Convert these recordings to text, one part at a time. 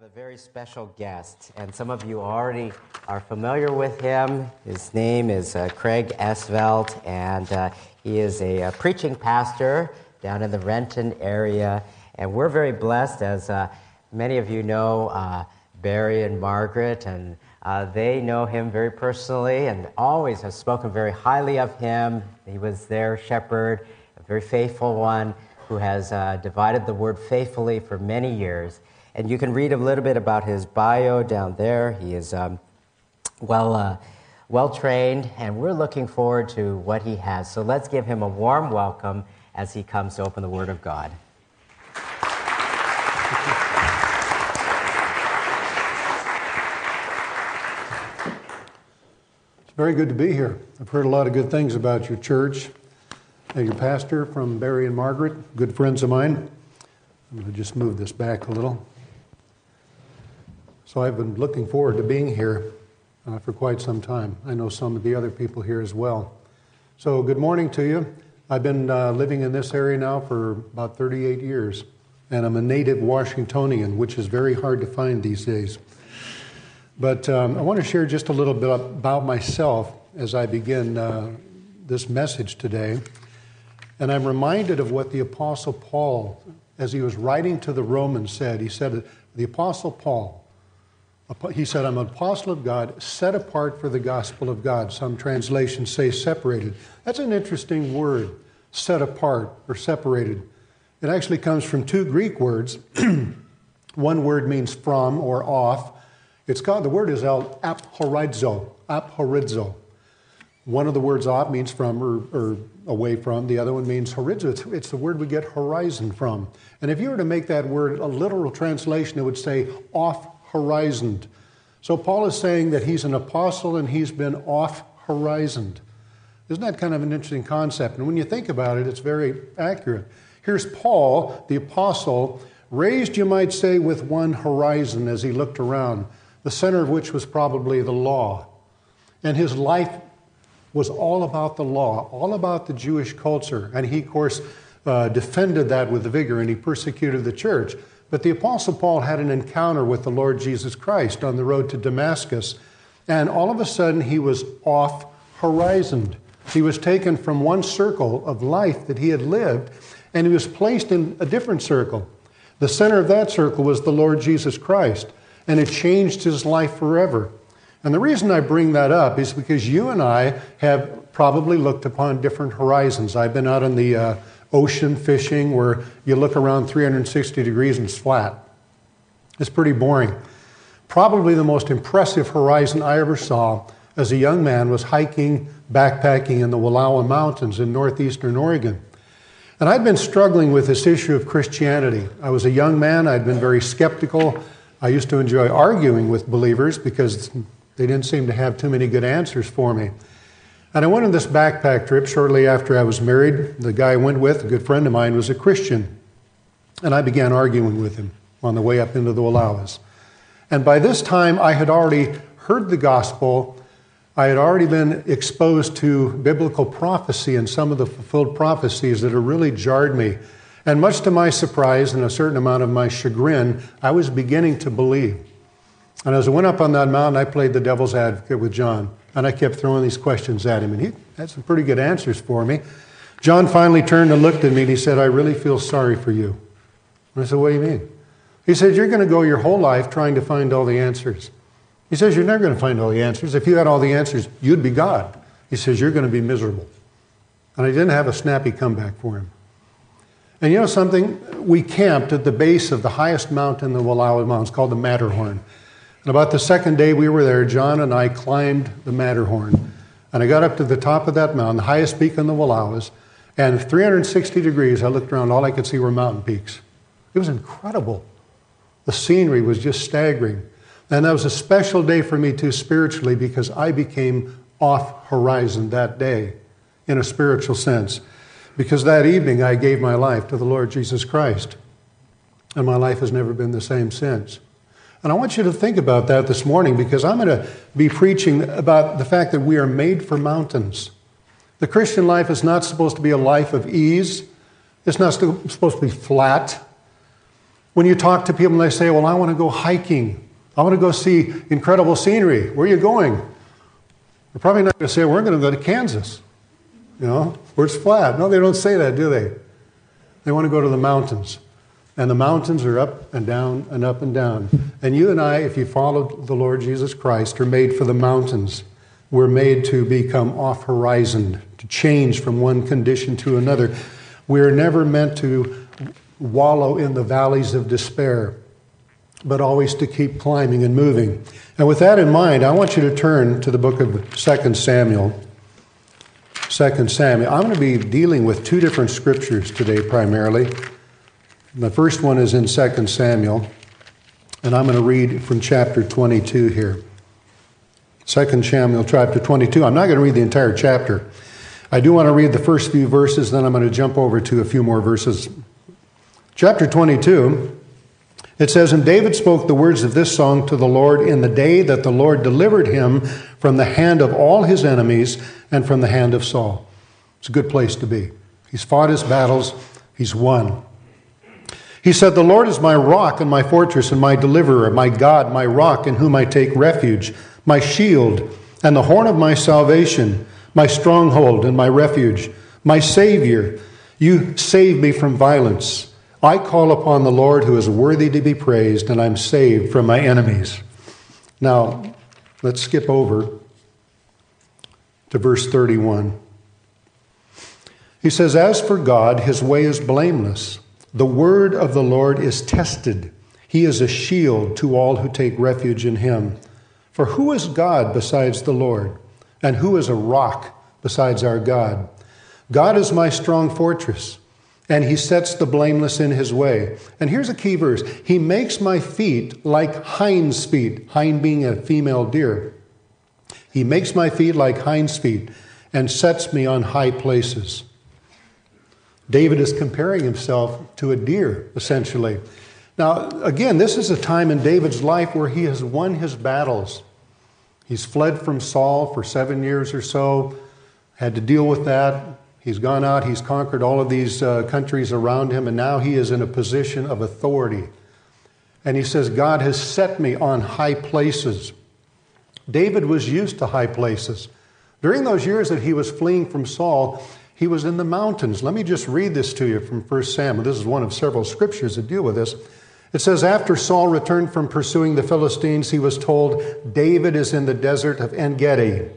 have a very special guest, and some of you already are familiar with him. His name is uh, Craig Esvelt, and uh, he is a, a, preaching pastor down in the Renton area. And we're very blessed, as uh, many of you know, uh, Barry and Margaret, and uh, they know him very personally and always have spoken very highly of him. He was their shepherd, a very faithful one who has uh, divided the word faithfully for many years. And you can read a little bit about his bio down there. He is um, well, uh, well trained, and we're looking forward to what he has. So let's give him a warm welcome as he comes to open the Word of God. It's very good to be here. I've heard a lot of good things about your church and your pastor from Barry and Margaret, good friends of mine. I'm going to just move this back a little. So I've been looking forward to being here uh, for quite some time. I know some of the other people here as well. So, good morning to you. I've been uh, living in this area now for about 38 years, and I'm a native Washingtonian, which is very hard to find these days. But um, I want to share just a little bit about myself as I begin uh, this message today. And I'm reminded of what the Apostle Paul, as he was writing to the Romans, said. He said, The Apostle Paul, he said, I'm an apostle of God, set apart for the gospel of God. Some translations say separated. That's an interesting word, set apart or separated. It actually comes from two Greek words. One word means from or off. It's called, the word is aphorizo, aphorizo. One of the words off means from or, or away from. The other one means horizo. It's, it's, the word we get horizon from. And if you were to make that word a literal translation, it would say off horizoned. So Paul is saying that he's an apostle and he's been off horizoned. Isn't that kind of an interesting concept? And when you think about it, it's very accurate. Here's Paul, the apostle, raised, you might say, with one horizon as he looked around, the center of which was probably the law. And his life was all about the law, all about the Jewish culture. And he, of course, uh, defended that with vigor and he persecuted the church. But the Apostle Paul had an encounter with the Lord Jesus Christ on the road to Damascus, and all of a sudden he was off horizoned. He was taken from one circle of life that he had lived, and he was placed in a different circle. The center of that circle was the Lord Jesus Christ, and it changed his life forever. And the reason I bring that up is because you and I have probably looked upon different horizons. I've been out in the uh, ocean fishing where you look around 360 degrees and it's flat. It's pretty boring. Probably the most impressive horizon I ever saw as a young man was hiking, backpacking in the Wallowa Mountains in northeastern Oregon. And I'd been struggling with this issue of Christianity. I was a young man, I'd been very skeptical. I used to enjoy arguing with believers because they didn't seem to have too many good answers for me. And I went on this backpack trip shortly after I was married. The guy I went with, a good friend of mine, was a Christian. And I began arguing with him on the way up into the Wallowas. And by this time, I had already heard the gospel. I had already been exposed to biblical prophecy and some of the fulfilled prophecies that had really jarred me. And much to my surprise and a certain amount of my chagrin, I was beginning to believe. And as I went up on that mountain, I played the devil's advocate with John. And I kept throwing these questions at him, and he had some pretty good answers for me. John finally turned and looked at me and he said, I really feel sorry for you. And I said, What do you mean? He said, You're going to go your whole life trying to find all the answers. He says, You're never going to find all the answers. If you had all the answers, you'd be God. He says, You're going to be miserable. And I didn't have a snappy comeback for him. And you know something? We camped at the base of the highest mountain in the Wallowa Mountains called the Matterhorn. And about the second day we were there, John and I climbed the Matterhorn. And I got up to the top of that mountain, the highest peak in the Wallowas, and 360 degrees, I looked around, all I could see were mountain peaks. It was incredible. The scenery was just staggering. And that was a special day for me, too, spiritually, because I became off horizon that day in a spiritual sense. Because that evening I gave my life to the Lord Jesus Christ. And my life has never been the same since. And I want you to think about that this morning because I'm going to be preaching about the fact that we are made for mountains. The Christian life is not supposed to be a life of ease, it's not supposed to be flat. When you talk to people and they say, Well, I want to go hiking, I want to go see incredible scenery, where are you going? They're probably not going to say, We're going to go to Kansas, you know, where it's flat. No, they don't say that, do they? They want to go to the mountains. And the mountains are up and down and up and down. And you and I, if you follow the Lord Jesus Christ, are made for the mountains. We're made to become off horizon, to change from one condition to another. We're never meant to wallow in the valleys of despair, but always to keep climbing and moving. And with that in mind, I want you to turn to the book of 2 Samuel. 2 Samuel. I'm going to be dealing with two different scriptures today primarily. The first one is in 2 Samuel, and I'm going to read from chapter 22 here. 2 Samuel chapter 22. I'm not going to read the entire chapter. I do want to read the first few verses, then I'm going to jump over to a few more verses. Chapter 22, it says, And David spoke the words of this song to the Lord in the day that the Lord delivered him from the hand of all his enemies and from the hand of Saul. It's a good place to be. He's fought his battles, he's won. He said, The Lord is my rock and my fortress and my deliverer, my God, my rock in whom I take refuge, my shield and the horn of my salvation, my stronghold and my refuge, my Savior. You save me from violence. I call upon the Lord who is worthy to be praised, and I'm saved from my enemies. Now, let's skip over to verse 31. He says, As for God, his way is blameless. The word of the Lord is tested. He is a shield to all who take refuge in him. For who is God besides the Lord? And who is a rock besides our God? God is my strong fortress, and he sets the blameless in his way. And here's a key verse He makes my feet like hind's feet, hind being a female deer. He makes my feet like hind's feet and sets me on high places. David is comparing himself to a deer, essentially. Now, again, this is a time in David's life where he has won his battles. He's fled from Saul for seven years or so, had to deal with that. He's gone out, he's conquered all of these uh, countries around him, and now he is in a position of authority. And he says, God has set me on high places. David was used to high places. During those years that he was fleeing from Saul, he was in the mountains. Let me just read this to you from 1 Samuel. This is one of several scriptures that deal with this. It says, After Saul returned from pursuing the Philistines, he was told, David is in the desert of En Gedi.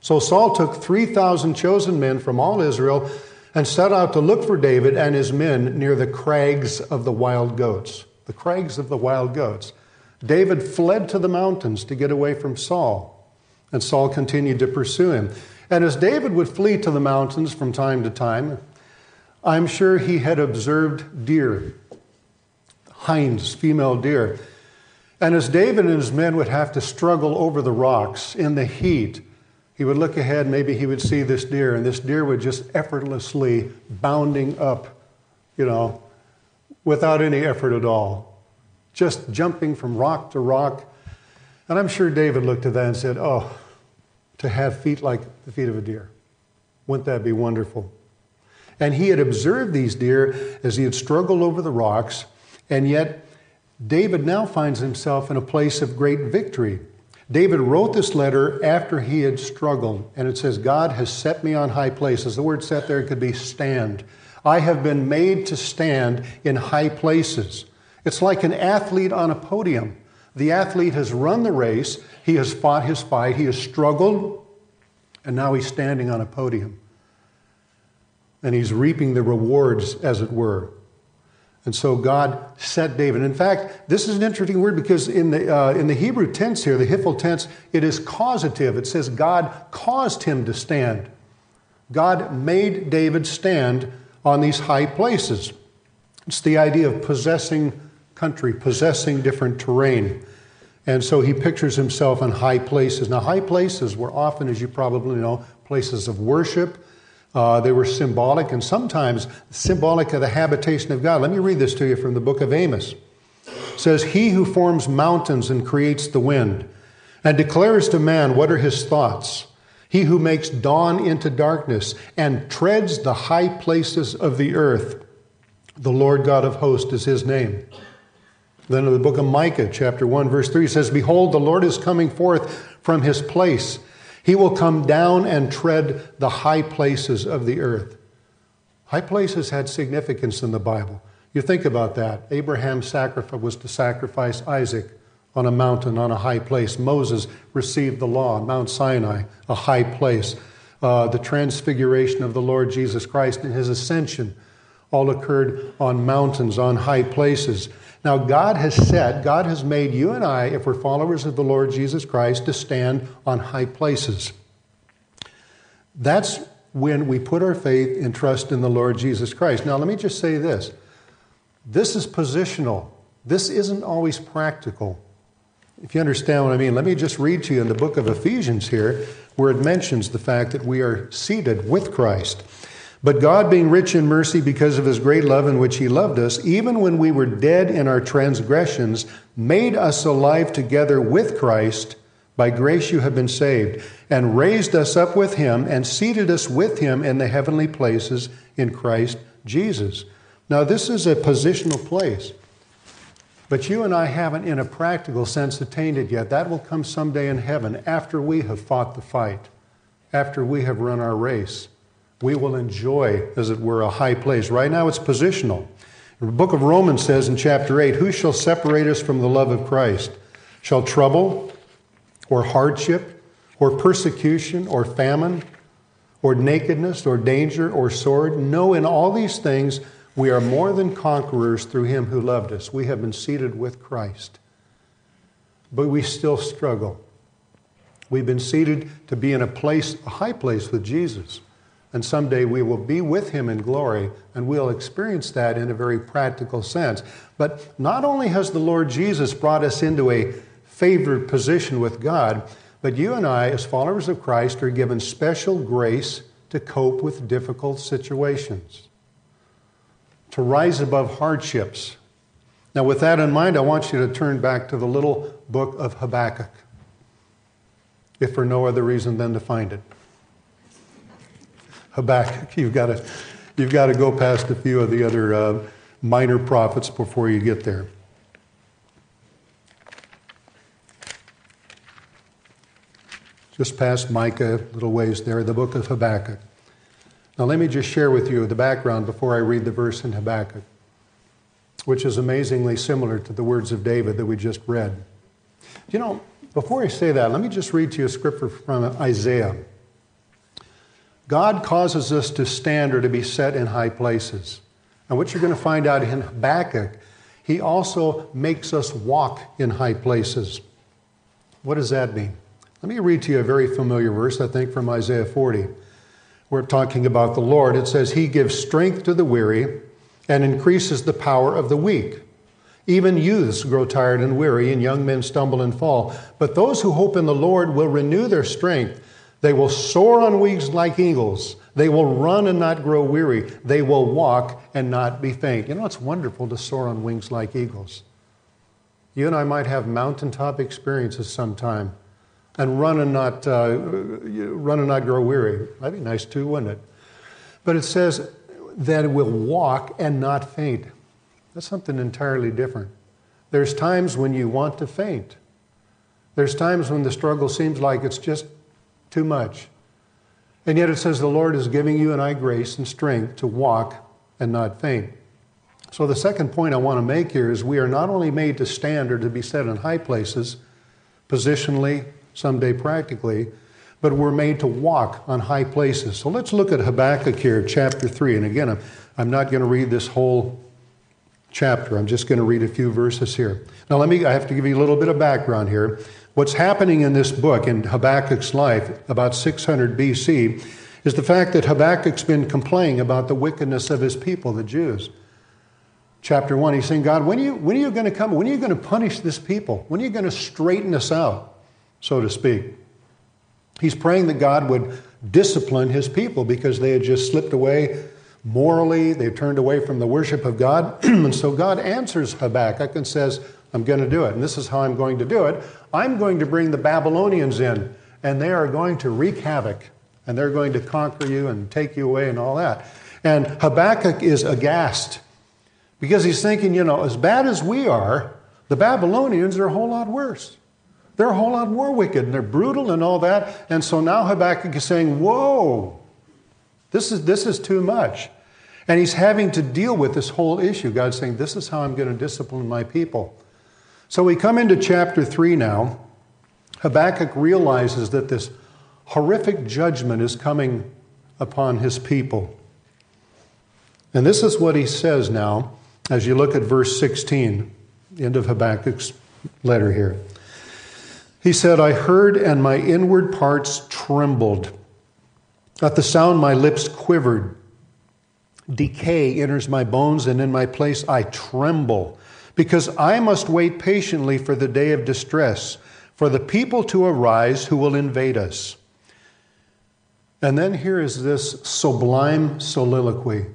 So Saul took 3,000 chosen men from all Israel and set out to look for David and his men near the crags of the wild goats. The crags of the wild goats. David fled to the mountains to get away from Saul, and Saul continued to pursue him. And as David would flee to the mountains from time to time, I'm sure he had observed deer, hinds, female deer. And as David and his men would have to struggle over the rocks in the heat, he would look ahead, maybe he would see this deer, and this deer would just effortlessly bounding up, you know, without any effort at all, just jumping from rock to rock. And I'm sure David looked at that and said, Oh, to have feet like the feet of a deer. Wouldn't that be wonderful? And he had observed these deer as he had struggled over the rocks, and yet David now finds himself in a place of great victory. David wrote this letter after he had struggled, and it says, God has set me on high places. The word set there could be stand. I have been made to stand in high places. It's like an athlete on a podium. The athlete has run the race, he has fought his fight, he has struggled, and now he's standing on a podium. And he's reaping the rewards, as it were. And so God set David. In fact, this is an interesting word because in the, uh, in the Hebrew tense here, the Hiphil tense, it is causative. It says God caused him to stand. God made David stand on these high places. It's the idea of possessing country, possessing different terrain. And so he pictures himself in high places. Now, high places were often, as you probably know, places of worship. Uh, they were symbolic and sometimes symbolic of the habitation of God. Let me read this to you from the book of Amos. It says, He who forms mountains and creates the wind, and declares to man what are his thoughts, he who makes dawn into darkness and treads the high places of the earth The Lord God of hosts is his name. Then in the book of Micah, chapter 1, verse 3 says, Behold, the Lord is coming forth from his place. He will come down and tread the high places of the earth. High places had significance in the Bible. You think about that. Sacrifice was to sacrifice Isaac on a mountain, on a high place. Moses received the law Mount Sinai, a high place. Uh, the transfiguration of the Lord Jesus Christ and his ascension all occurred on mountains, on high places. Now, God has said, God has made you and I, if we're followers of the Lord Jesus Christ, to stand on high places. That's when we put our faith and trust in the Lord Jesus Christ. Now, let me just say this this is positional, this isn't always practical. If you understand what I mean, let me just read to you in the book of Ephesians here, where it mentions the fact that we are seated with Christ. But God, being rich in mercy because of his great love in which he loved us, even when we were dead in our transgressions, made us alive together with Christ. By grace you have been saved, and raised us up with him, and seated us with him in the heavenly places in Christ Jesus. Now, this is a positional place. But you and I haven't, in a practical sense, attained it yet. That will come someday in heaven after we have fought the fight, after we have run our race. We will enjoy, as it were, a high place. Right now, it's positional. The book of Romans says in chapter 8 Who shall separate us from the love of Christ? Shall trouble, or hardship, or persecution, or famine, or nakedness, or danger, or sword? No, in all these things, we are more than conquerors through him who loved us. We have been seated with Christ. But we still struggle. We've been seated to be in a place, a high place with Jesus. And someday we will be with him in glory, and we'll experience that in a very practical sense. But not only has the Lord Jesus brought us into a favored position with God, but you and I, as followers of Christ, are given special grace to cope with difficult situations to rise above hardships. Now, with that in mind, I want you to turn back to the little book of Habakkuk, if for no other reason than to find it. Habakkuk, you've got to, you've got to go past a few of the other uh, minor prophets before you get there. Just past Micah, little ways there, the book of Habakkuk. Now, let me just share with you the background before I read the verse in Habakkuk, which is amazingly similar to the words of David that we just read. You know, before I say that, let me just read to you a scripture from Isaiah. God causes us to stand or to be set in high places. And what you're going to find out in Habakkuk, he also makes us walk in high places. What does that mean? Let me read to you a very familiar verse, I think, from Isaiah 40 we're talking about the Lord, it says, He gives strength to the weary and increases the power of the weak. Even youths grow tired and weary, and young men stumble and fall. But those who hope in the Lord will renew their strength. They will soar on wings like eagles. They will run and not grow weary. They will walk and not be faint. You know, it's wonderful to soar on wings like eagles. You and I might have mountaintop experiences sometime and run and not uh, run and not grow weary. That'd be nice too, wouldn't it? But it says that it will walk and not faint. That's something entirely different. There's times when you want to faint. There's times when the struggle seems like it's just too much. And yet it says the Lord is giving you and I grace and strength to walk and not faint. So the second point I want to make here is we are not only made to stand or to be set in high places, positionally, someday practically, but we're made to walk on high places. So let's look at Habakkuk here, chapter 3. And again, I'm, I'm not going to read this whole chapter, I'm just going to read a few verses here. Now, let me, I have to give you a little bit of background here. What's happening in this book, in Habakkuk's life, about 600 BC, is the fact that Habakkuk's been complaining about the wickedness of his people, the Jews. Chapter 1, he's saying, God, when are you, when are you going to come? When are you going to punish this people? When are you going to straighten us out? so to speak. He's praying that God would discipline his people because they had just slipped away morally, they've turned away from the worship of God. and so God answers Habakkuk and says, I'm going to do it. And this is how I'm going to do it. I'm going to bring the Babylonians in, and they are going to wreak havoc, and they're going to conquer you and take you away and all that. And Habakkuk is aghast. Because he's thinking, you know, as bad as we are, the Babylonians are a whole lot worse. They're a whole lot more wicked and they're brutal and all that. And so now Habakkuk is saying, Whoa, this is, this is too much. And he's having to deal with this whole issue. God's saying, This is how I'm going to discipline my people. So we come into chapter 3 now. Habakkuk realizes that this horrific judgment is coming upon his people. And this is what he says now as you look at verse 16, end of Habakkuk's letter here. He said, I heard and my inward parts trembled. At the sound, my lips quivered. Decay enters my bones, and in my place I tremble, because I must wait patiently for the day of distress, for the people to arise who will invade us. And then here is this sublime soliloquy.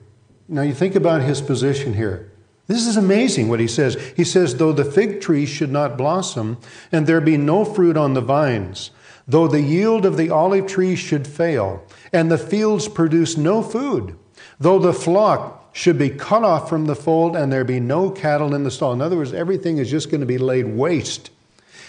Now you think about his position here. This is amazing what he says. He says, Though the fig tree should not blossom, and there be no fruit on the vines, though the yield of the olive tree should fail, and the fields produce no food, though the flock should be cut off from the fold, and there be no cattle in the stall. In other words, everything is just going to be laid waste.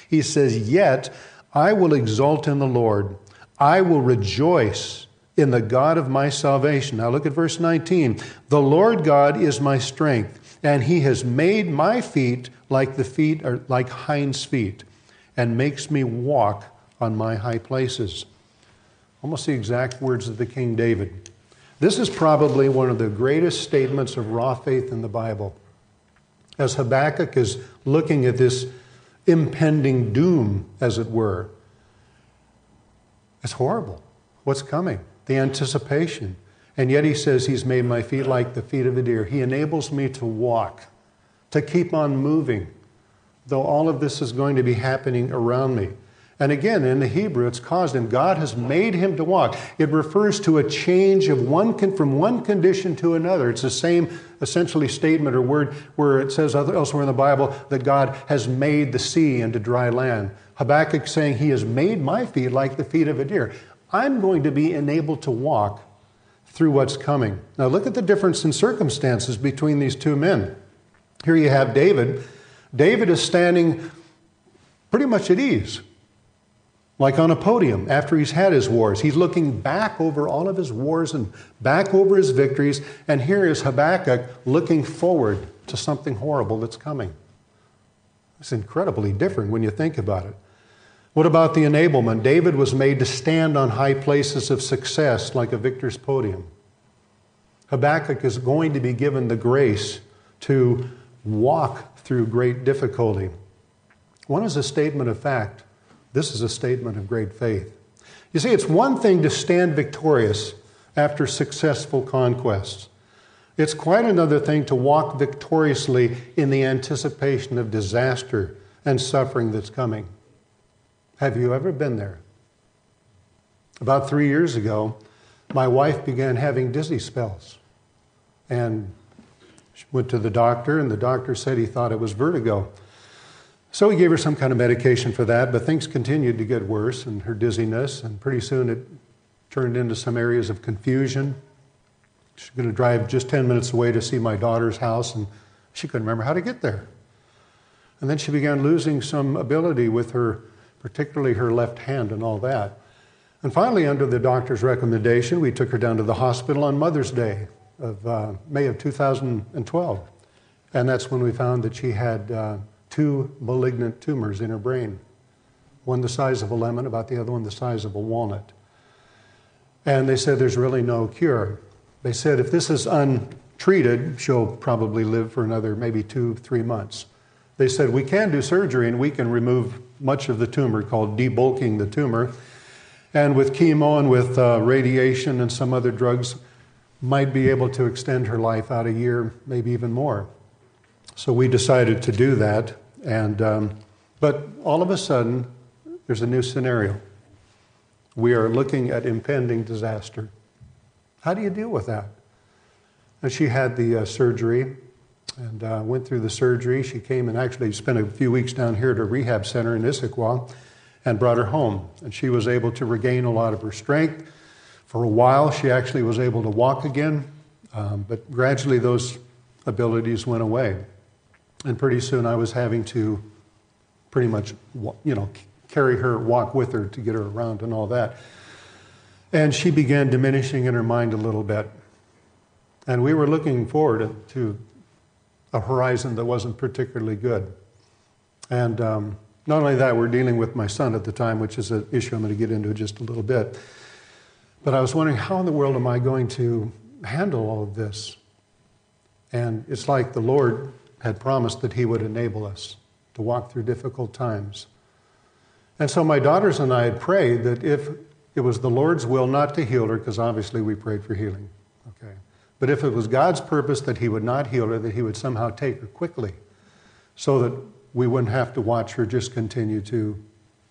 He says, Yet I will exult in the Lord, I will rejoice in the God of my salvation. Now look at verse 19. The Lord God is my strength, and he has made my feet like the feet or like hinds feet, and makes me walk on my high places. Almost the exact words of the King David. This is probably one of the greatest statements of raw faith in the Bible. As Habakkuk is looking at this impending doom, as it were, it's horrible. What's coming? The anticipation. And yet he says, He's made my feet like the feet of a deer. He enables me to walk, to keep on moving, though all of this is going to be happening around me. And again, in the Hebrew, it's caused him. God has made him to walk. It refers to a change of one con- from one condition to another. It's the same essentially statement or word where it says elsewhere in the Bible that God has made the sea into dry land. Habakkuk saying, He has made my feet like the feet of a deer. I'm going to be enabled to walk through what's coming. Now, look at the difference in circumstances between these two men. Here you have David. David is standing pretty much at ease like on a podium after he's had his wars. He's looking back over all of his wars and back over his victories, and here is Habakkuk looking forward to something horrible that's coming. It's incredibly different when you think about it. What about the enablement? David was made to stand on high places of success like a victor's podium. Habakkuk is going to be given the grace to walk through great difficulty. One is a statement of fact. This is a statement of great faith. You see, it's one thing to stand victorious after successful conquests. It's quite another thing to walk victoriously in the anticipation of disaster and suffering that's coming. Have you ever been there? About three years ago, my wife began having dizzy spells. And she went to the doctor, and the doctor said he thought it was vertigo. So he gave her some kind of medication for that, but things continued to get worse and her dizziness, and pretty soon it turned into some areas of confusion. She's going to drive just 10 minutes away to see my daughter's house, and she couldn't remember how to get there. And then she began losing some ability with her, particularly her left hand and all that. And finally, under the doctor's recommendation, we took her down to the hospital on Mother's Day of uh, May of 2012. And that's when we found that she had. Uh, two malignant tumors in her brain one the size of a lemon, about the other one the size of a walnut. And they said there's really no cure. They said if this is untreated, she'll probably live for another maybe two, three months. They said we can do surgery and we can remove much of the tumor, called debulking the tumor. And with chemo and with uh, radiation and some other drugs, might be able to extend her life out a year, maybe even more. So we decided to do that. And, um, but all of a sudden, there's a new scenario. We are looking at impending disaster. How do you deal with that? And she had the uh, surgery and uh, went through the surgery. She came and actually spent a few weeks down here at a rehab center in Issaquah and brought her home. And she was able to regain a lot of her strength. For a while, she actually was able to walk again, um, but gradually those abilities went away. And pretty soon I was having to pretty much, you know, carry her, walk with her to get her around and all that. And she began diminishing in her mind a little bit. And we were looking forward to a horizon that wasn't particularly good. And um, not only that, we're dealing with my son at the time, which is an issue I'm going to get into just a little bit. But I was wondering, how in the world am I going to handle all of this? And it's like the Lord had promised that He would enable us to walk through difficult times. And so my daughters and I had prayed that if it was the Lord's will not to heal her, because obviously we prayed for healing, okay, but if it was God's purpose that He would not heal her, that He would somehow take her quickly so that we wouldn't have to watch her just continue to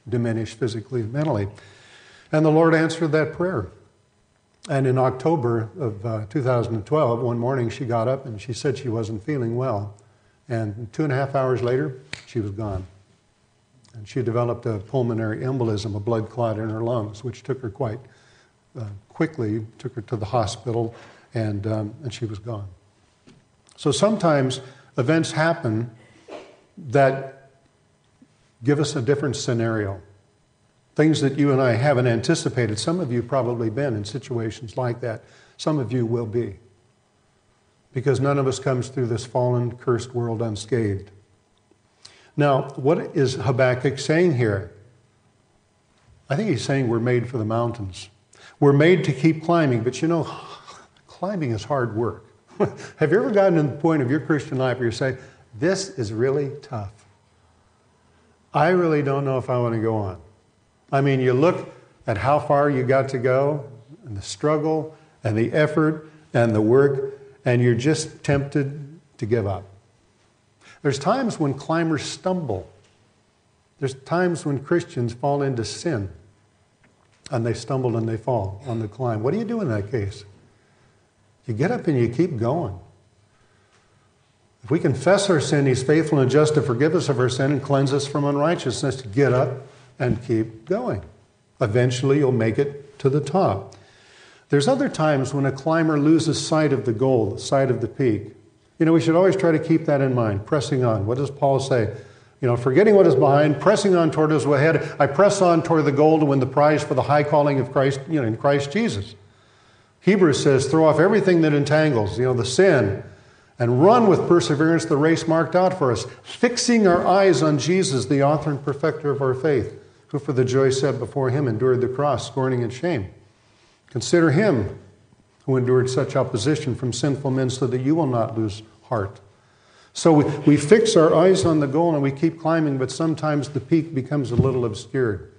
diminish physically and mentally. And the Lord answered that prayer. And in October of uh, 2012, one morning she got up and she said she wasn't feeling well. And two and a half hours later, she was gone. And she developed a pulmonary embolism, a blood clot in her lungs, which took her quite uh, quickly, took her to the hospital, and, um, and she was gone. So sometimes events happen that give us a different scenario. Things that you and I haven't anticipated. Some of you probably been in situations like that. Some of you will be. Because none of us comes through this fallen, cursed world unscathed. Now, what is Habakkuk saying here? I think he's saying we're made for the mountains. We're made to keep climbing, but you know, climbing is hard work. Have you ever gotten to the point of your Christian life where you say, This is really tough? I really don't know if I want to go on. I mean, you look at how far you got to go, and the struggle, and the effort, and the work, and you're just tempted to give up. There's times when climbers stumble. There's times when Christians fall into sin and they stumble and they fall on the climb. What do you do in that case? You get up and you keep going. If we confess our sin, He's faithful and just to forgive us of our sin and cleanse us from unrighteousness. Get up and keep going. Eventually, you'll make it to the top. There's other times when a climber loses sight of the goal, the sight of the peak. You know, we should always try to keep that in mind, pressing on. What does Paul say? You know, forgetting what is behind, pressing on toward us ahead. I press on toward the goal to win the prize for the high calling of Christ, you know, in Christ Jesus. Hebrews says, throw off everything that entangles, you know, the sin, and run with perseverance the race marked out for us, fixing our eyes on Jesus, the author and perfecter of our faith, who for the joy set before him endured the cross, scorning and shame. Consider him who endured such opposition from sinful men so that you will not lose heart. So we, we fix our eyes on the goal and we keep climbing, but sometimes the peak becomes a little obscured.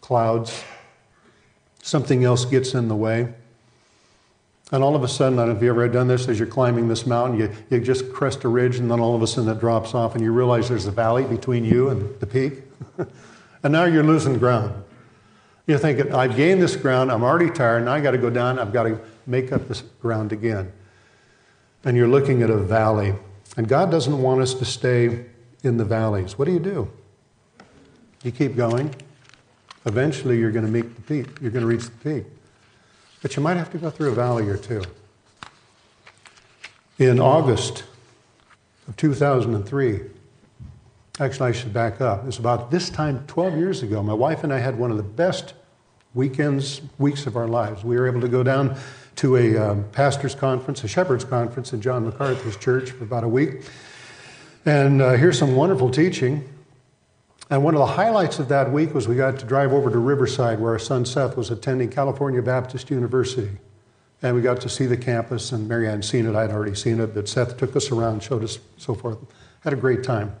Clouds, something else gets in the way. And all of a sudden, I don't know if you ever done this, as you're climbing this mountain, you, you just crest a ridge, and then all of a sudden it drops off, and you realize there's a valley between you and the peak. and now you're losing ground. You're thinking, I've gained this ground, I'm already tired, now I got to go down, I've got to make up this ground again. And you're looking at a valley. And God doesn't want us to stay in the valleys. What do you do? You keep going. Eventually, you're going to meet the peak. You're going to reach the peak. But you might have to go through a valley or two. In August of 2003, actually, I should back up. It was about this time 12 years ago. My wife and I had one of the best weekends, weeks of our lives. We were able to go down to a um, pastor's conference, a shepherd's conference in John MacArthur's church for about a week, and uh, hear some wonderful teaching. And one of the highlights of that week was we got to drive over to Riverside, where our son Seth was attending California Baptist University. And we got to see the campus, and Mary hadn't seen it. I'd already seen it, but Seth took us around, showed us, so forth. Had a great time.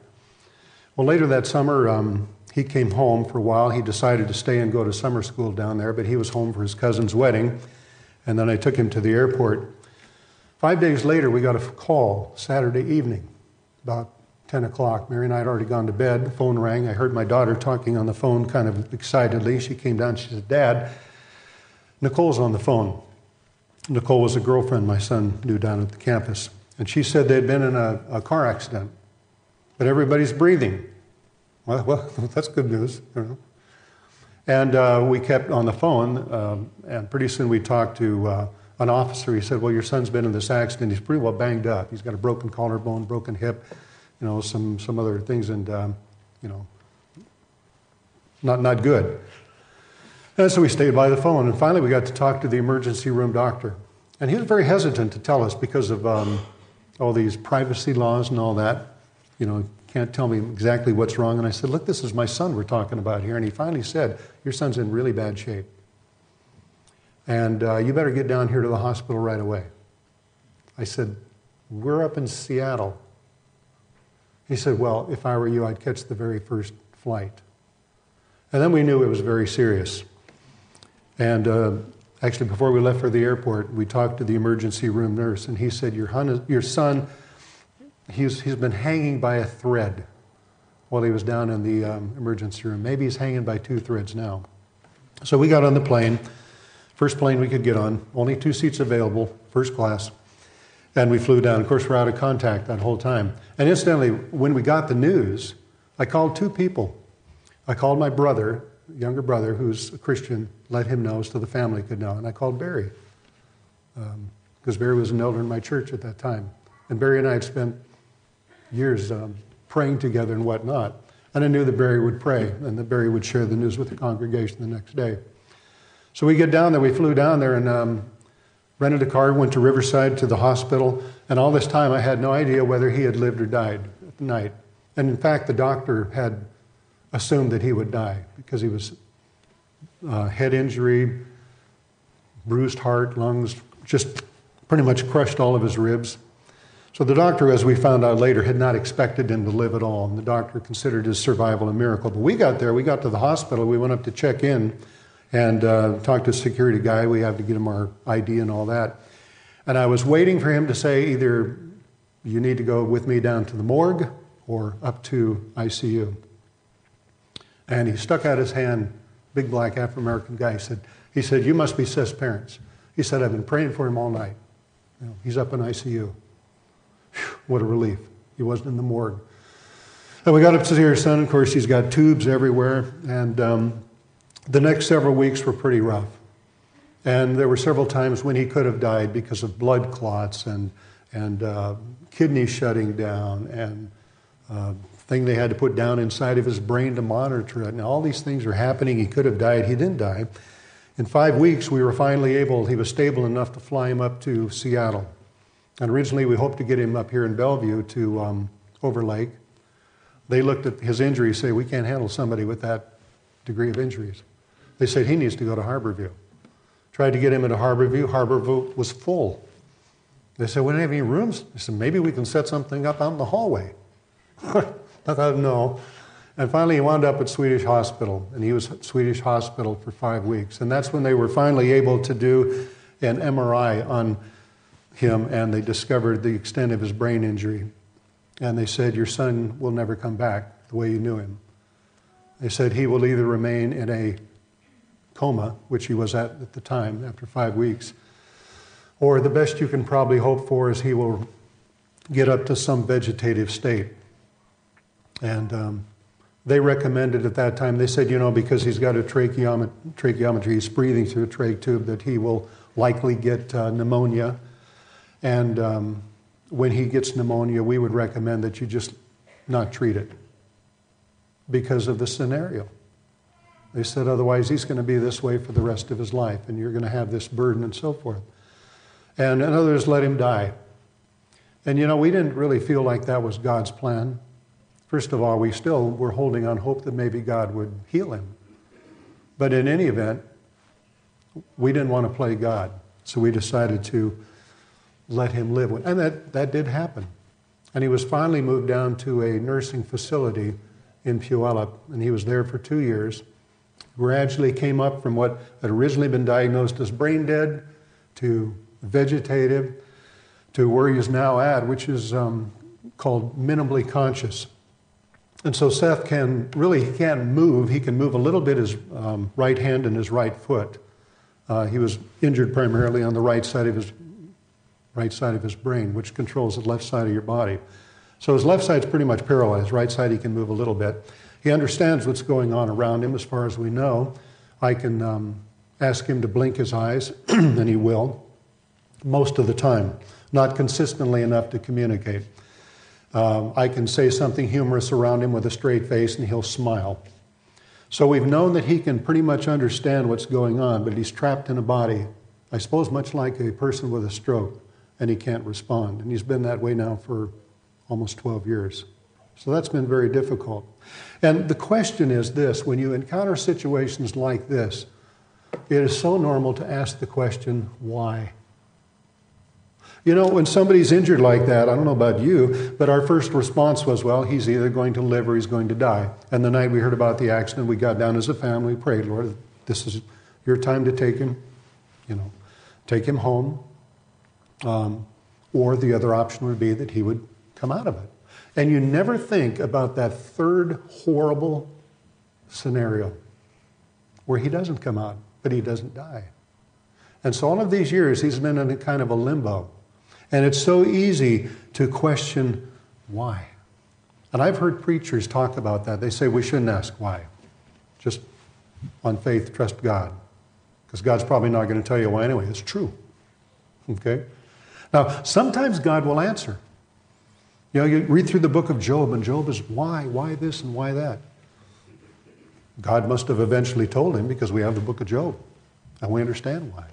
Well, later that summer, um, he came home for a while. He decided to stay and go to summer school down there, but he was home for his cousin's wedding. And then I took him to the airport. Five days later, we got a call Saturday evening, about 10 o'clock. Mary and I had already gone to bed. The phone rang. I heard my daughter talking on the phone kind of excitedly. She came down. She said, Dad, Nicole's on the phone. Nicole was a girlfriend my son knew down at the campus. And she said they'd been in a, a car accident, but everybody's breathing. Well, well that's good news. You know. And uh, we kept on the phone, um, and pretty soon we talked to uh, an officer, he said, Well, your son's been in this accident. He's pretty well banged up. He's got a broken collarbone, broken hip, you know, some, some other things, and, um, you know, not, not good. And so we stayed by the phone, and finally we got to talk to the emergency room doctor. And he was very hesitant to tell us because of um, all these privacy laws and all that. You know, can't tell me exactly what's wrong. And I said, Look, this is my son we're talking about here. And he finally said, Your son's in really bad shape. And uh, you better get down here to the hospital right away. I said, We're up in Seattle. He said, Well, if I were you, I'd catch the very first flight. And then we knew it was very serious. And uh, actually, before we left for the airport, we talked to the emergency room nurse, and he said, Your, hun- your son, he's, he's been hanging by a thread while he was down in the um, emergency room. Maybe he's hanging by two threads now. So we got on the plane, first plane we could get on, only two seats available, first class. And we flew down. Of course, we're out of contact that whole time. And incidentally, when we got the news, I called two people I called my brother, younger brother, who's a Christian, let him know so the family could know. And I called Barry, because um, Barry was an elder in my church at that time. And Barry and I had spent years um, praying together and whatnot. And I knew that Barry would pray and that Barry would share the news with the congregation the next day. So we get down there, we flew down there and um, rented a car, went to Riverside to the hospital. And all this time I had no idea whether he had lived or died at night. And in fact, the doctor had assumed that he would die because he was uh, head injury, bruised heart, lungs, just pretty much crushed all of his ribs. So the doctor, as we found out later, had not expected him to live at all, and the doctor considered his survival a miracle. But we got there, we got to the hospital, we went up to check in and uh, talked to a security guy. We had to get him our ID and all that. And I was waiting for him to say either you need to go with me down to the morgue or up to ICU. And he stuck out his hand, big black Afro American guy. He said, he said, You must be Seth's parents. He said, I've been praying for him all night. You know, he's up in ICU. Whew, what a relief. He wasn't in the morgue. And we got up to see her son. Of course, he's got tubes everywhere. And um, the next several weeks were pretty rough. And there were several times when he could have died because of blood clots and, and uh, kidneys shutting down and uh, thing they had to put down inside of his brain to monitor it. Now, all these things are happening. He could have died. He didn't die. In five weeks, we were finally able, he was stable enough to fly him up to Seattle. And originally, we hoped to get him up here in Bellevue to um, Overlake. They looked at his injuries, say, we can't handle somebody with that degree of injuries. They said he needs to go to Harborview. Tried to get him into Harborview. Harborview was full. They said, we don't have any rooms. I said, maybe we can set something up out in the hallway. I thought, no. And finally, he wound up at Swedish Hospital, and he was at Swedish Hospital for five weeks. And that's when they were finally able to do an MRI on him, and they discovered the extent of his brain injury. And they said, Your son will never come back the way you knew him. They said he will either remain in a coma, which he was at at the time after five weeks, or the best you can probably hope for is he will get up to some vegetative state. And um, they recommended at that time, they said, you know, because he's got a tracheomet- tracheometry, he's breathing through a trach tube, that he will likely get uh, pneumonia. And um, when he gets pneumonia, we would recommend that you just not treat it because of the scenario. They said, otherwise, he's going to be this way for the rest of his life, and you're going to have this burden and so forth. And, and others let him die. And you know, we didn't really feel like that was God's plan. First of all, we still were holding on hope that maybe God would heal him. But in any event, we didn't want to play God. So we decided to let him live. And that, that did happen. And he was finally moved down to a nursing facility in Puyallup, and he was there for two years. Gradually came up from what had originally been diagnosed as brain dead to vegetative to where he is now at, which is um, called minimally conscious. And so Seth can really he can't move. He can move a little bit his um, right hand and his right foot. Uh, he was injured primarily on the right side of his right side of his brain, which controls the left side of your body. So his left side's pretty much paralyzed. Right side he can move a little bit. He understands what's going on around him, as far as we know. I can um, ask him to blink his eyes, and he will. most of the time, not consistently enough to communicate. Um, I can say something humorous around him with a straight face and he'll smile. So we've known that he can pretty much understand what's going on, but he's trapped in a body, I suppose, much like a person with a stroke, and he can't respond. And he's been that way now for almost 12 years. So that's been very difficult. And the question is this when you encounter situations like this, it is so normal to ask the question, why? You know, when somebody's injured like that, I don't know about you, but our first response was, well, he's either going to live or he's going to die. And the night we heard about the accident, we got down as a family, prayed, Lord, this is your time to take him, you know, take him home. Um, or the other option would be that he would come out of it. And you never think about that third horrible scenario where he doesn't come out, but he doesn't die. And so all of these years, he's been in a kind of a limbo. And it's so easy to question why. And I've heard preachers talk about that. They say we shouldn't ask why. Just on faith, trust God. Because God's probably not going to tell you why anyway. It's true. Okay? Now, sometimes God will answer. You know, you read through the book of Job, and Job is why, why this, and why that. God must have eventually told him because we have the book of Job, and we understand why.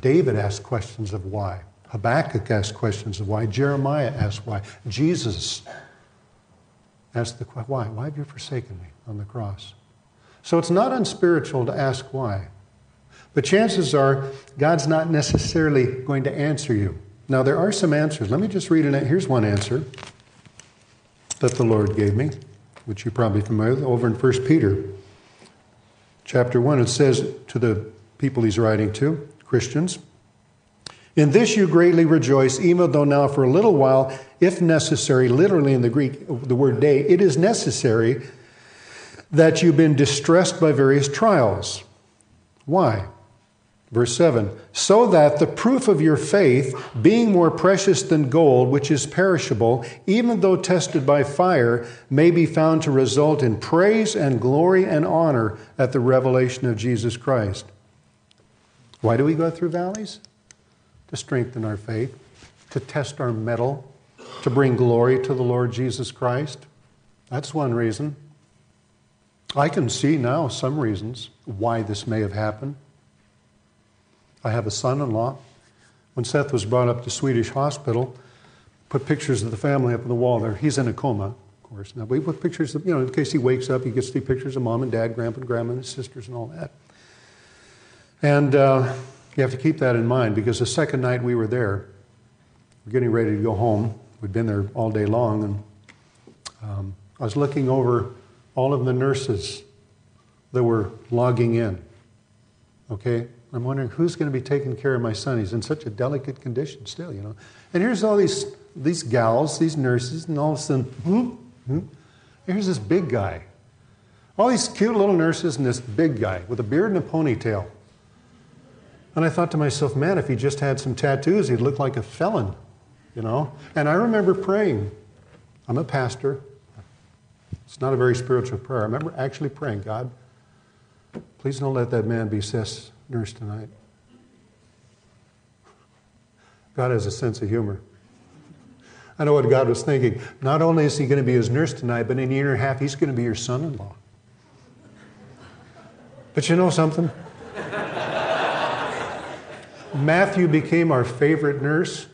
David asked questions of why. Habakkuk asked questions of why. Jeremiah asked why. Jesus asked the question, why? Why have you forsaken me on the cross? So it's not unspiritual to ask why. But chances are God's not necessarily going to answer you. Now, there are some answers. Let me just read it. Here's one answer that the Lord gave me, which you're probably familiar with, over in 1 Peter chapter 1. It says to the people he's writing to, Christians, in this you greatly rejoice, even though now for a little while, if necessary, literally in the Greek, the word day, it is necessary that you've been distressed by various trials. Why? Verse 7 So that the proof of your faith, being more precious than gold, which is perishable, even though tested by fire, may be found to result in praise and glory and honor at the revelation of Jesus Christ. Why do we go through valleys? to strengthen our faith, to test our mettle, to bring glory to the Lord Jesus Christ. That's one reason. I can see now some reasons why this may have happened. I have a son in law. When Seth was brought up to Swedish hospital, put pictures of the family up on the wall there. He's in a coma, of course. Now, we put pictures of, you know, in case he wakes up, he gets to see pictures of mom and dad, grandpa and grandma, and his sisters, and all that. And uh, you have to keep that in mind because the second night we were there, we're getting ready to go home. We'd been there all day long, and um, I was looking over all of the nurses that were logging in. Okay? I'm wondering who's going to be taking care of my son. He's in such a delicate condition still, you know. And here's all these, these gals, these nurses, and all of a sudden, whoop, whoop, here's this big guy. All these cute little nurses and this big guy with a beard and a ponytail. And I thought to myself, man, if he just had some tattoos, he'd look like a felon, you know? And I remember praying. I'm a pastor. It's not a very spiritual prayer. I remember actually praying, God, please don't let that man be Seth's nurse tonight. God has a sense of humor. I know what God was thinking. Not only is he going to be his nurse tonight, but in a year and a half, he's going to be your son in law. But you know something? Matthew became our favorite nurse.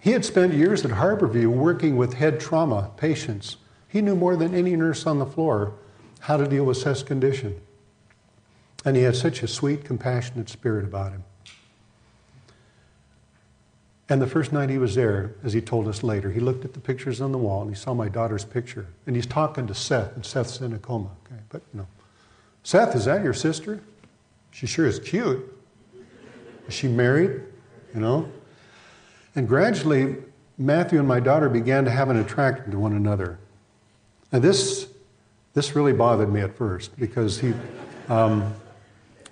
He had spent years at Harborview working with head trauma patients. He knew more than any nurse on the floor how to deal with Seth's condition. And he had such a sweet, compassionate spirit about him. And the first night he was there, as he told us later, he looked at the pictures on the wall and he saw my daughter's picture. And he's talking to Seth, and Seth's in a coma. Okay, but you know, Seth, is that your sister? She sure is cute. Is she married? You know? And gradually, Matthew and my daughter began to have an attraction to one another. And this, this really bothered me at first because he, um,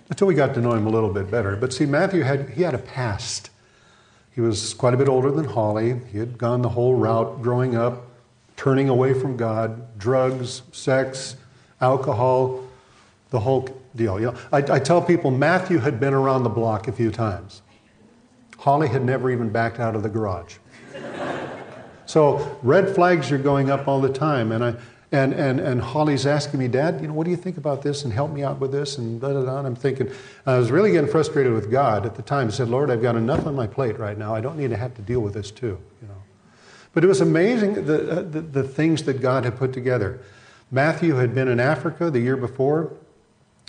until we got to know him a little bit better. But see, Matthew had, he had a past. He was quite a bit older than Holly. He had gone the whole route growing up, turning away from God, drugs, sex, alcohol, the whole deal. You know, I, I tell people Matthew had been around the block a few times. Holly had never even backed out of the garage. so red flags are going up all the time. And, I, and, and, and Holly's asking me, Dad, you know, what do you think about this? And help me out with this. And da da da. And I'm thinking, I was really getting frustrated with God at the time. I said, Lord, I've got enough on my plate right now. I don't need to have to deal with this too. You know. But it was amazing the, uh, the, the things that God had put together. Matthew had been in Africa the year before,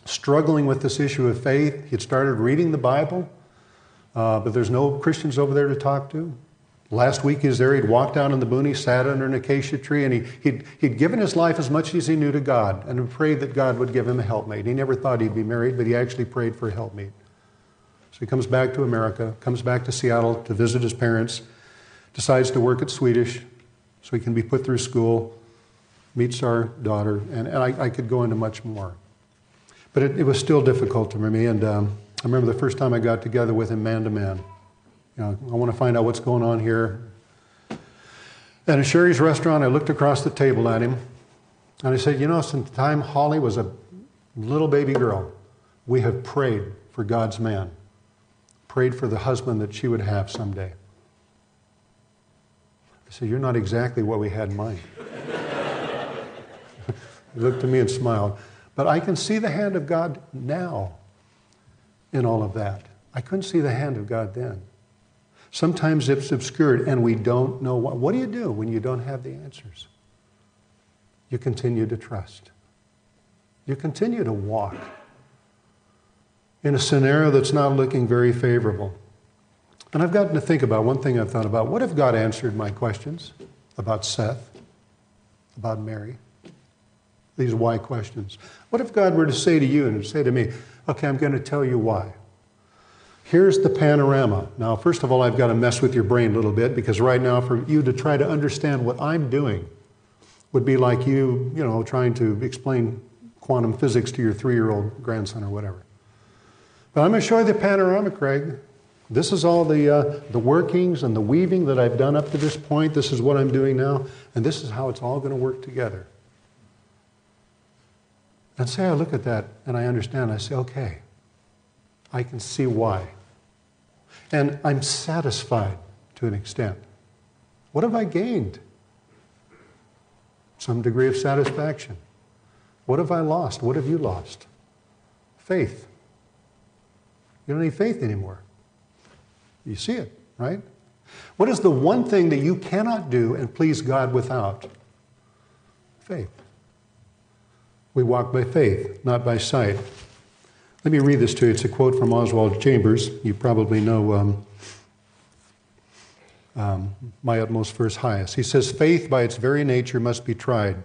struggling with this issue of faith. He had started reading the Bible, uh, but there's no Christians over there to talk to. Last week he was there. He'd walked down in the boonies, sat under an acacia tree, and he, he'd, he'd given his life as much as he knew to God and prayed that God would give him a helpmate. He never thought he'd be married, but he actually prayed for a helpmate. So he comes back to America, comes back to Seattle to visit his parents decides to work at Swedish so he can be put through school, meets our daughter, and, and I, I could go into much more. But it, it, was still difficult for me, and um, I remember the first time I got together with him man to man. You know, I want to find out what's going on here. And at Shari's restaurant, I looked across the table at him, and I said, You know, since the time Holly was a little baby girl, we have prayed for God's man, prayed for the husband that she would have someday. I said, You're not exactly what we had in mind. he looked at me and smiled. But I can see the hand of God now in all of that. I couldn't see the hand of God then. Sometimes it's obscured and we don't know what. What do you do when you don't have the answers? You continue to trust. You continue to walk in a scenario that's not looking very favorable. And I've gotten to think about one thing I've thought about. What if God answered my questions about Seth, about Mary? These why questions. What if God were to say to you and say to me, okay, I'm going to tell you why. Here's the panorama. Now, first of all, I've got to mess with your brain a little bit because right now, for you to try to understand what I'm doing would be like you, you know, trying to explain quantum physics to your three year old grandson or whatever. But I'm going to show you the panorama, Craig. This is all the, uh, the workings and the weaving that I've done up to this point. This is what I'm doing now. And this is how it's all going to work together. And say I look at that and I understand. I say, okay, I can see why. And I'm satisfied to an extent. What have I gained? Some degree of satisfaction. What have I lost? What have you lost? Faith. You don't need faith anymore. You see it, right? What is the one thing that you cannot do and please God without? Faith. We walk by faith, not by sight. Let me read this to you. It's a quote from Oswald Chambers. You probably know um, um, My Utmost for His Highest. He says, Faith by its very nature must be tried.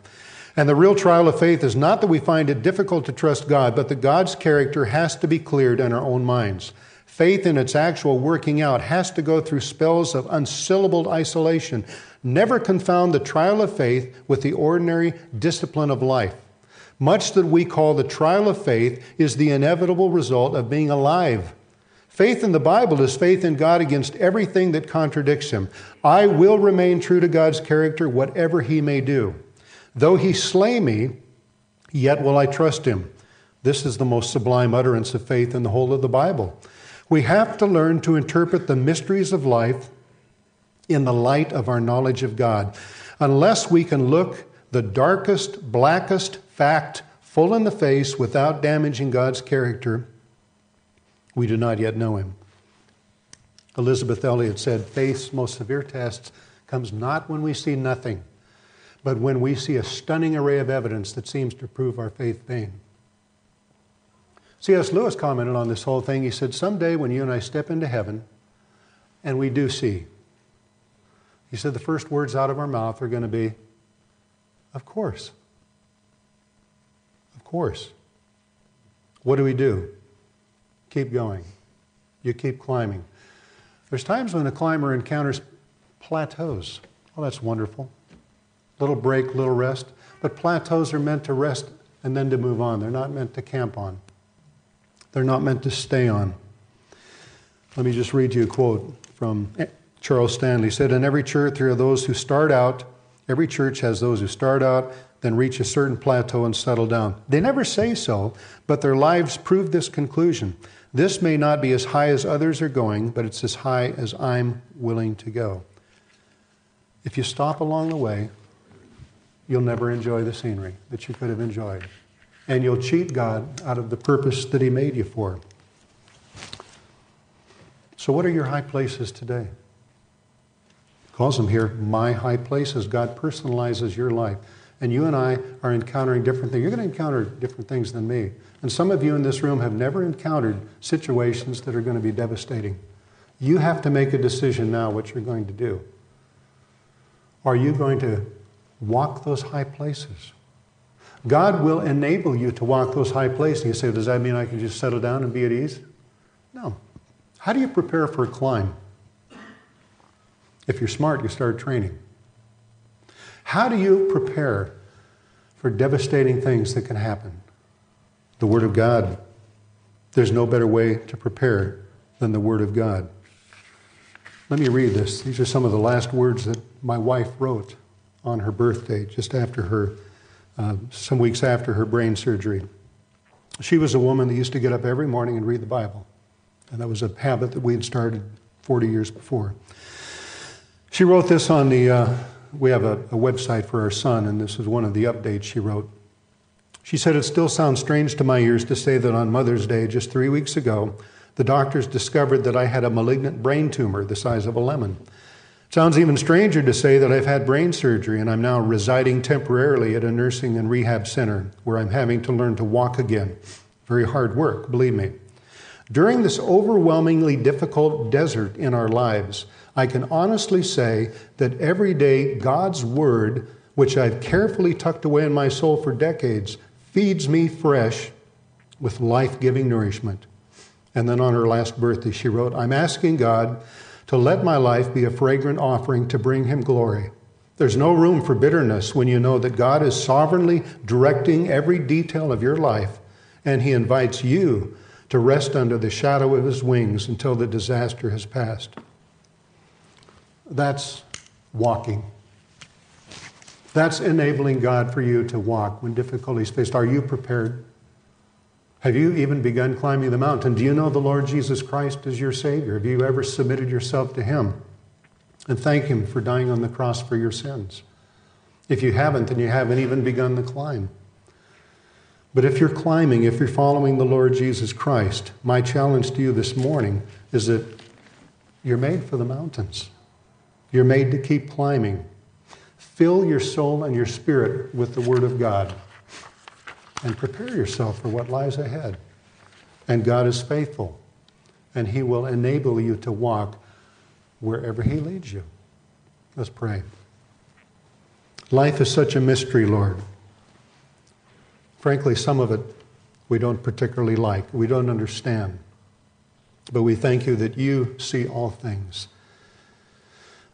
And the real trial of faith is not that we find it difficult to trust God, but that God's character has to be cleared in our own minds. Faith in its actual working out has to go through spells of unsyllabled isolation. Never confound the trial of faith with the ordinary discipline of life. Much that we call the trial of faith is the inevitable result of being alive. Faith in the Bible is faith in God against everything that contradicts Him. I will remain true to God's character, whatever He may do. Though He slay me, yet will I trust Him. This is the most sublime utterance of faith in the whole of the Bible. We have to learn to interpret the mysteries of life in the light of our knowledge of God. Unless we can look the darkest, blackest fact full in the face without damaging God's character, we do not yet know Him. Elisabeth Elliot said, Faith's most severe test comes not when we see nothing, but when we see a stunning array of evidence that seems to prove our faith vain. C.S. Lewis commented on this whole thing. He said, Someday when you and I step into heaven, and we do see, he said, the first words out of our mouth are going to be, Of course. Course. What do we do? Keep going. You keep climbing. There's times when a climber encounters plateaus. Oh, that's wonderful. Little break, little rest. But plateaus are meant to rest and then to move on. They're not meant to camp on. They're not meant to stay on. Let me just read you a quote from Charles Stanley. He said, In every church, there are those who start out, every church has those who start out, then reach a certain plateau and settle down. They never say so, but their lives prove this conclusion. This may not be as high as others are going, but it's as high as I'm willing to go. If you stop along the way, you'll never enjoy the scenery that you could have enjoyed. And you'll cheat God out of the purpose that He made you for. So, what are your high places today? Calls them here my high places. God personalizes your life. And you and I are encountering different things. You're going to encounter different things than me. And some of you in this room have never encountered situations that are going to be devastating. You have to make a decision now what you're going to do. Are you going to walk those high places? God will enable you to walk those high places. You say, does that mean I can just settle down and be at ease? No. How do you prepare for a climb? If you're smart, you start training. How do you prepare for devastating things that can happen? The Word of God. There's no better way to prepare than the Word of God. Let me read this. These are some of the last words that my wife wrote on her birthday, just after her, uh, some weeks after her brain surgery. She was a woman that used to get up every morning and read the Bible. And that was a habit that we had started 40 years before. She wrote this on the, uh, we have a, a website for our son, and this is one of the updates she wrote. She said, It still sounds strange to my ears to say that on Mother's Day, just three weeks ago, the doctors discovered that I had a malignant brain tumor the size of a lemon. It sounds even stranger to say that I've had brain surgery and I'm now residing temporarily at a nursing and rehab center where I'm having to learn to walk again. Very hard work, believe me. During this overwhelmingly difficult desert in our lives, I can honestly say that every day God's Word, which I've carefully tucked away in my soul for decades, feeds me fresh with life giving nourishment. And then on her last birthday, she wrote, I'm asking God to let my life be a fragrant offering to bring Him glory. There's no room for bitterness when you know that God is sovereignly directing every detail of your life, and He invites you to rest under the shadow of His wings until the disaster has passed. That's walking. That's enabling God for you to walk when difficulties faced. Are you prepared? Have you even begun climbing the mountain? Do you know the Lord Jesus Christ as your Savior? Have you ever submitted yourself to Him and thank Him for dying on the cross for your sins? If you haven't, then you haven't even begun the climb. But if you're climbing, if you're following the Lord Jesus Christ, my challenge to you this morning is that you're made for the mountains. You're made to keep climbing. Fill your soul and your spirit with the Word of God and prepare yourself for what lies ahead. And God is faithful, and He will enable you to walk wherever He leads you. Let's pray. Life is such a mystery, Lord. Frankly, some of it we don't particularly like, we don't understand. But we thank you that you see all things.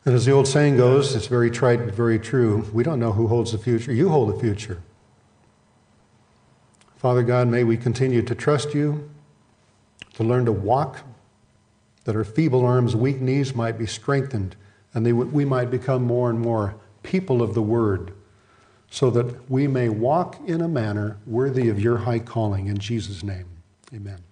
And as the old saying goes, it's very trite but very true. We don't know who holds the future. You hold the future. Father God, may we continue to trust you, to learn to walk, that our feeble arms, weak knees might be strengthened, and they, we might become more and more people of the word, so that we may walk in a manner worthy of your high calling. In Jesus' name, amen.